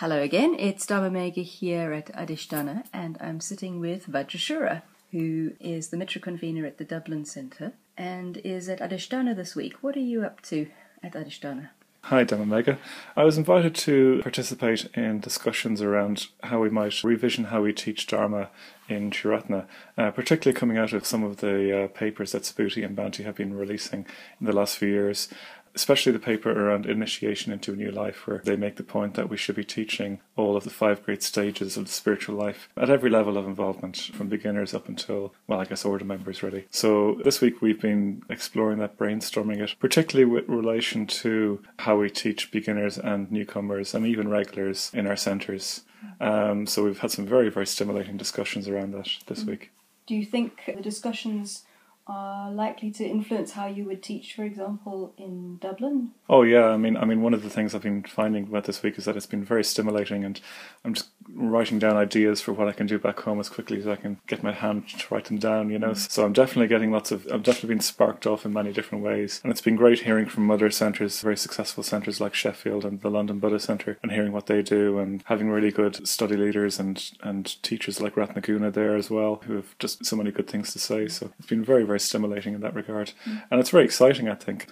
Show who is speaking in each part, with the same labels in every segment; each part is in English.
Speaker 1: Hello again, it's Dharma Mega here at Adhisthana, and I'm sitting with Vajrashura, who is the Mitra convener at the Dublin Centre and is at Adhisthana this week. What are you up to at Adhisthana?
Speaker 2: Hi, Dharma Mega. I was invited to participate in discussions around how we might revision how we teach Dharma in Triratna, uh, particularly coming out of some of the uh, papers that Subhuti and Bhante have been releasing in the last few years especially the paper around initiation into a new life, where they make the point that we should be teaching all of the five great stages of the spiritual life at every level of involvement, from beginners up until, well, I guess order members really. So this week we've been exploring that, brainstorming it, particularly with relation to how we teach beginners and newcomers and even regulars in our centres. Um, so we've had some very, very stimulating discussions around that this week.
Speaker 1: Do you think the discussions are likely to influence how you would teach, for example, in Dublin?
Speaker 2: Oh yeah, I mean, I mean, one of the things I've been finding about this week is that it's been very stimulating, and I'm just writing down ideas for what I can do back home as quickly as I can get my hand to write them down. You know, mm. so I'm definitely getting lots of. I've definitely been sparked off in many different ways, and it's been great hearing from other centres, very successful centres like Sheffield and the London Buddha Centre, and hearing what they do, and having really good study leaders and and teachers like Ratnaguna there as well, who have just so many good things to say. So it's been very very stimulating in that regard. Mm. And it's very exciting, I think.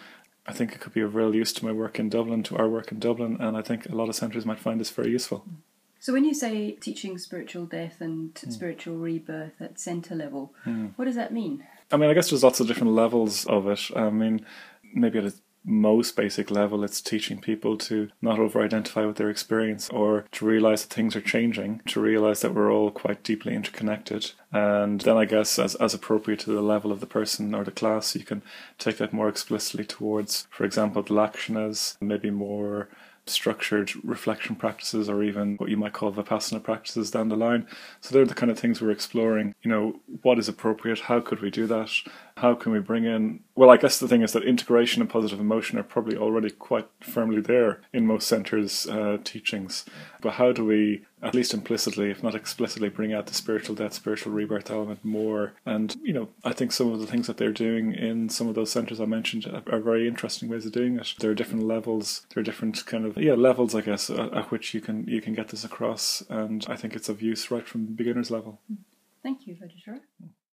Speaker 2: I think it could be of real use to my work in Dublin, to our work in Dublin, and I think a lot of centres might find this very useful.
Speaker 1: So, when you say teaching spiritual death and mm. spiritual rebirth at centre level, mm. what does that mean?
Speaker 2: I mean, I guess there's lots of different levels of it. I mean, maybe at a most basic level, it's teaching people to not over identify with their experience or to realize that things are changing, to realize that we're all quite deeply interconnected. And then I guess, as, as appropriate to the level of the person or the class, you can take that more explicitly towards, for example, the lakshanas, maybe more structured reflection practices or even what you might call vipassana practices down the line. So they're the kind of things we're exploring. You know, what is appropriate? How could we do that? How can we bring in? Well, I guess the thing is that integration and positive emotion are probably already quite firmly there in most centers' uh, teachings. But how do we at least implicitly, if not explicitly, bring out the spiritual death, spiritual rebirth element more. And, you know, I think some of the things that they're doing in some of those centres I mentioned are, are, very interesting ways of doing it. There are different levels, there are different kind of, yeah, levels, I guess, at, at which you can you can get this across. And I think it's of use right from beginner's level.